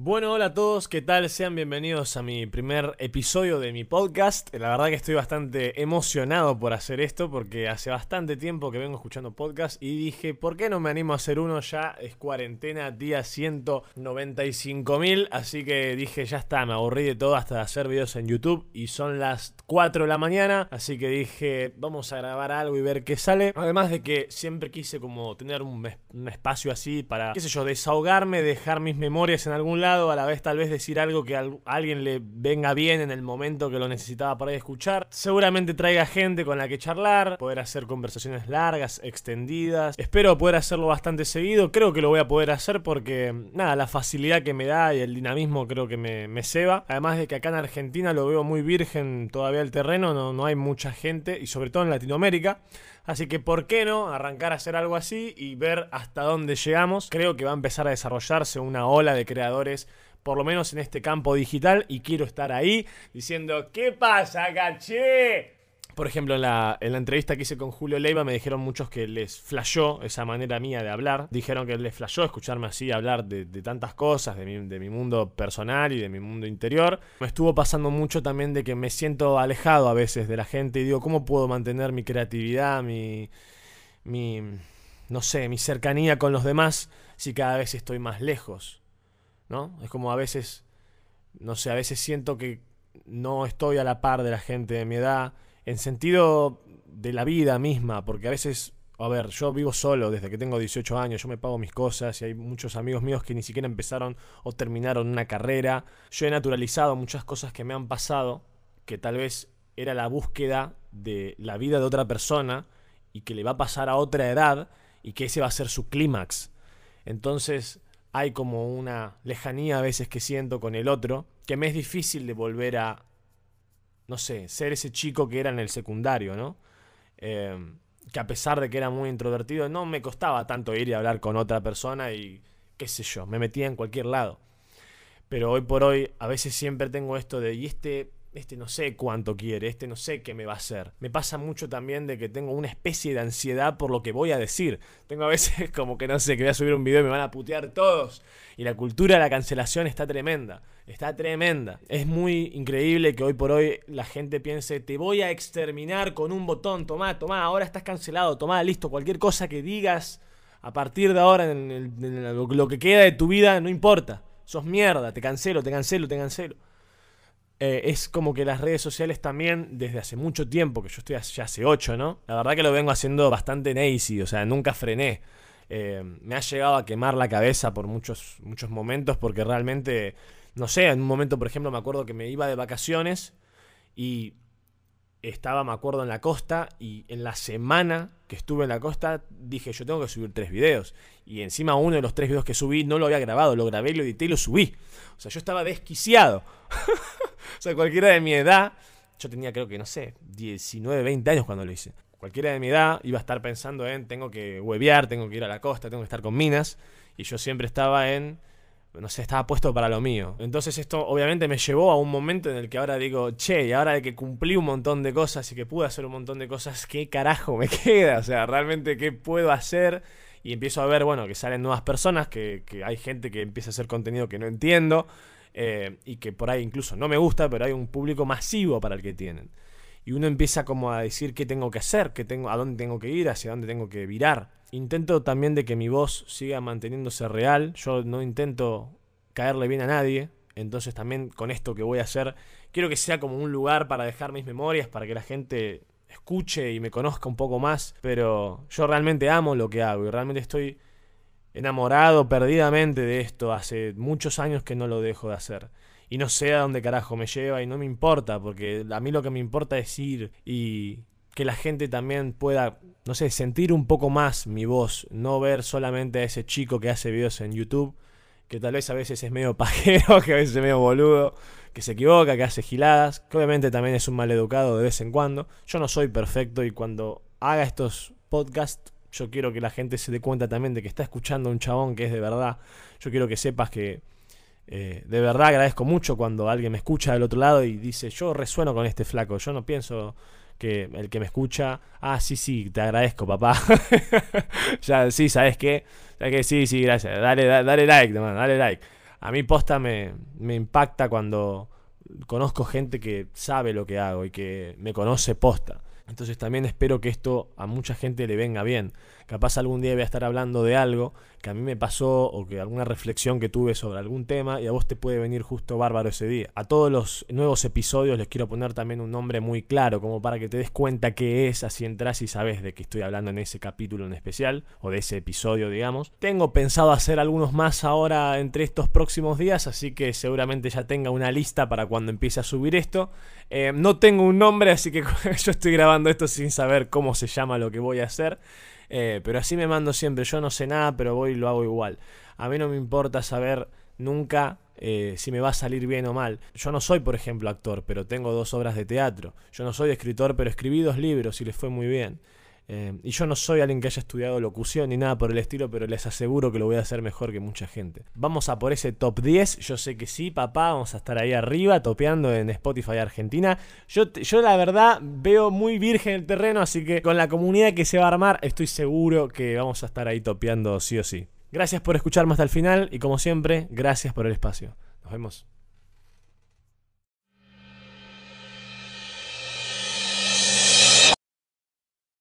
Bueno, hola a todos, ¿qué tal? Sean bienvenidos a mi primer episodio de mi podcast. La verdad que estoy bastante emocionado por hacer esto porque hace bastante tiempo que vengo escuchando podcast y dije, ¿por qué no me animo a hacer uno? Ya es cuarentena, día 195 mil, así que dije, ya está, me aburrí de todo hasta hacer videos en YouTube y son las 4 de la mañana, así que dije, vamos a grabar algo y ver qué sale. Además de que siempre quise como tener un, un espacio así para, qué sé yo, desahogarme, dejar mis memorias en algún lado a la vez tal vez decir algo que a alguien le venga bien en el momento que lo necesitaba para escuchar. Seguramente traiga gente con la que charlar, poder hacer conversaciones largas, extendidas. Espero poder hacerlo bastante seguido, creo que lo voy a poder hacer porque, nada, la facilidad que me da y el dinamismo creo que me, me ceba. Además de que acá en Argentina lo veo muy virgen todavía el terreno, no, no hay mucha gente y sobre todo en Latinoamérica. Así que, ¿por qué no arrancar a hacer algo así y ver hasta dónde llegamos? Creo que va a empezar a desarrollarse una ola de creadores por lo menos en este campo digital, y quiero estar ahí diciendo, ¿qué pasa, caché? Por ejemplo, en la, en la, entrevista que hice con Julio Leiva me dijeron muchos que les flashó esa manera mía de hablar. Dijeron que les flashó escucharme así hablar de, tantas cosas, de mi, de mi, mundo personal y de mi mundo interior. Me estuvo pasando mucho también de que me siento alejado a veces de la gente y digo, ¿cómo puedo mantener mi creatividad, mi, mi no sé, mi cercanía con los demás si cada vez estoy más lejos? ¿No? Es como a veces, no sé, a veces siento que no estoy a la par de la gente de mi edad en sentido de la vida misma, porque a veces, a ver, yo vivo solo desde que tengo 18 años, yo me pago mis cosas y hay muchos amigos míos que ni siquiera empezaron o terminaron una carrera. Yo he naturalizado muchas cosas que me han pasado, que tal vez era la búsqueda de la vida de otra persona y que le va a pasar a otra edad y que ese va a ser su clímax. Entonces hay como una lejanía a veces que siento con el otro, que me es difícil de volver a no sé, ser ese chico que era en el secundario, ¿no? Eh, que a pesar de que era muy introvertido, no me costaba tanto ir y hablar con otra persona y qué sé yo, me metía en cualquier lado. Pero hoy por hoy a veces siempre tengo esto de, y este este no sé cuánto quiere, este no sé qué me va a hacer. Me pasa mucho también de que tengo una especie de ansiedad por lo que voy a decir. Tengo a veces como que no sé, que voy a subir un video y me van a putear todos. Y la cultura de la cancelación está tremenda, está tremenda. Es muy increíble que hoy por hoy la gente piense, te voy a exterminar con un botón, tomá, tomá, ahora estás cancelado, tomá, listo, cualquier cosa que digas a partir de ahora en, lo que queda de tu vida, no importa. Sos mierda, te cancelo, te cancelo, te cancelo. Eh, es como que las redes sociales también, desde hace mucho tiempo, que yo estoy ya hace 8, ¿no? La verdad que lo vengo haciendo bastante nazy, o sea, nunca frené. Eh, me ha llegado a quemar la cabeza por muchos, muchos momentos porque realmente, no sé, en un momento, por ejemplo, me acuerdo que me iba de vacaciones y estaba, me acuerdo, en la costa y en la semana que estuve en la costa dije, yo tengo que subir tres videos. Y encima uno de los tres videos que subí no lo había grabado, lo grabé, lo edité y lo subí. O sea, yo estaba desquiciado. o sea, cualquiera de mi edad, yo tenía creo que, no sé, 19, 20 años cuando lo hice. Cualquiera de mi edad iba a estar pensando en, tengo que huevear, tengo que ir a la costa, tengo que estar con minas. Y yo siempre estaba en no sé, estaba puesto para lo mío. Entonces esto obviamente me llevó a un momento en el que ahora digo, che, y ahora de que cumplí un montón de cosas y que pude hacer un montón de cosas, ¿qué carajo me queda? O sea, realmente, ¿qué puedo hacer? Y empiezo a ver, bueno, que salen nuevas personas, que, hay gente que empieza a hacer contenido que no entiendo eh, y que por ahí incluso no me gusta, pero hay un público masivo para el que tienen. Y uno empieza como a decir qué tengo que hacer, qué tengo, a dónde tengo que ir, hacia dónde tengo que virar. Intento también de que mi voz siga manteniéndose real. Yo no intento caerle bien a nadie. Entonces también con esto que voy a hacer, quiero que sea como un lugar para dejar mis memorias, para que la gente escuche y me conozca un poco más. Pero yo realmente amo lo que hago y realmente estoy enamorado perdidamente de esto. Hace muchos años que no lo dejo de hacer. Y no sé a dónde carajo me lleva y no me importa, porque a mí lo que me importa es ir y que la gente también pueda, no sé, sentir un poco más mi voz, no ver solamente a ese chico que hace videos en YouTube, que tal vez a veces es medio pajero, que a veces es medio boludo, que se equivoca, que hace giladas, que obviamente también es un mal educado de vez en cuando. Yo no soy perfecto y cuando haga estos podcasts, yo quiero que la gente se dé cuenta también de que está escuchando a un chabón que es de verdad. Yo quiero que sepas que eh, de verdad agradezco mucho cuando alguien me escucha del otro lado y dice, yo resueno con este flaco, yo no pienso que el que me escucha, ah, sí, sí, te agradezco, papá. ya, sí, ¿sabes qué? ¿Sabes qué? Sí, sí, gracias. Dale, dale, like, dale like. a mí posta me, me impacta cuando conozco gente que sabe lo que hago y que me conoce posta. Entonces también espero que esto a mucha gente le venga bien. Capaz algún día voy a estar hablando de algo que a mí me pasó o que alguna reflexión que tuve sobre algún tema y a vos te puede venir justo bárbaro ese día. A todos los nuevos episodios les quiero poner también un nombre muy claro como para que te des cuenta qué es, así entras y sabes de qué estoy hablando en ese capítulo en especial o de ese episodio, digamos. Tengo pensado hacer algunos más ahora entre estos próximos días, así que seguramente ya tenga una lista para cuando empiece a subir esto. Eh, no tengo un nombre, así que yo estoy grabando esto sin saber cómo se llama lo que voy a hacer. Eh, pero así me mando siempre. Yo no sé nada, pero voy y lo hago igual. A mí no me importa saber nunca eh, si me va a salir bien o mal. Yo no soy, por ejemplo, actor, pero tengo dos obras de teatro. Yo no soy escritor, pero escribí dos libros y les fue muy bien. Eh, y yo no soy alguien que haya estudiado locución ni nada por el estilo, pero les aseguro que lo voy a hacer mejor que mucha gente. Vamos a por ese top 10. Yo sé que sí, papá. Vamos a estar ahí arriba topeando en Spotify Argentina. Yo, yo la verdad veo muy virgen el terreno, así que con la comunidad que se va a armar, estoy seguro que vamos a estar ahí topeando sí o sí. Gracias por escucharme hasta el final y como siempre, gracias por el espacio. Nos vemos.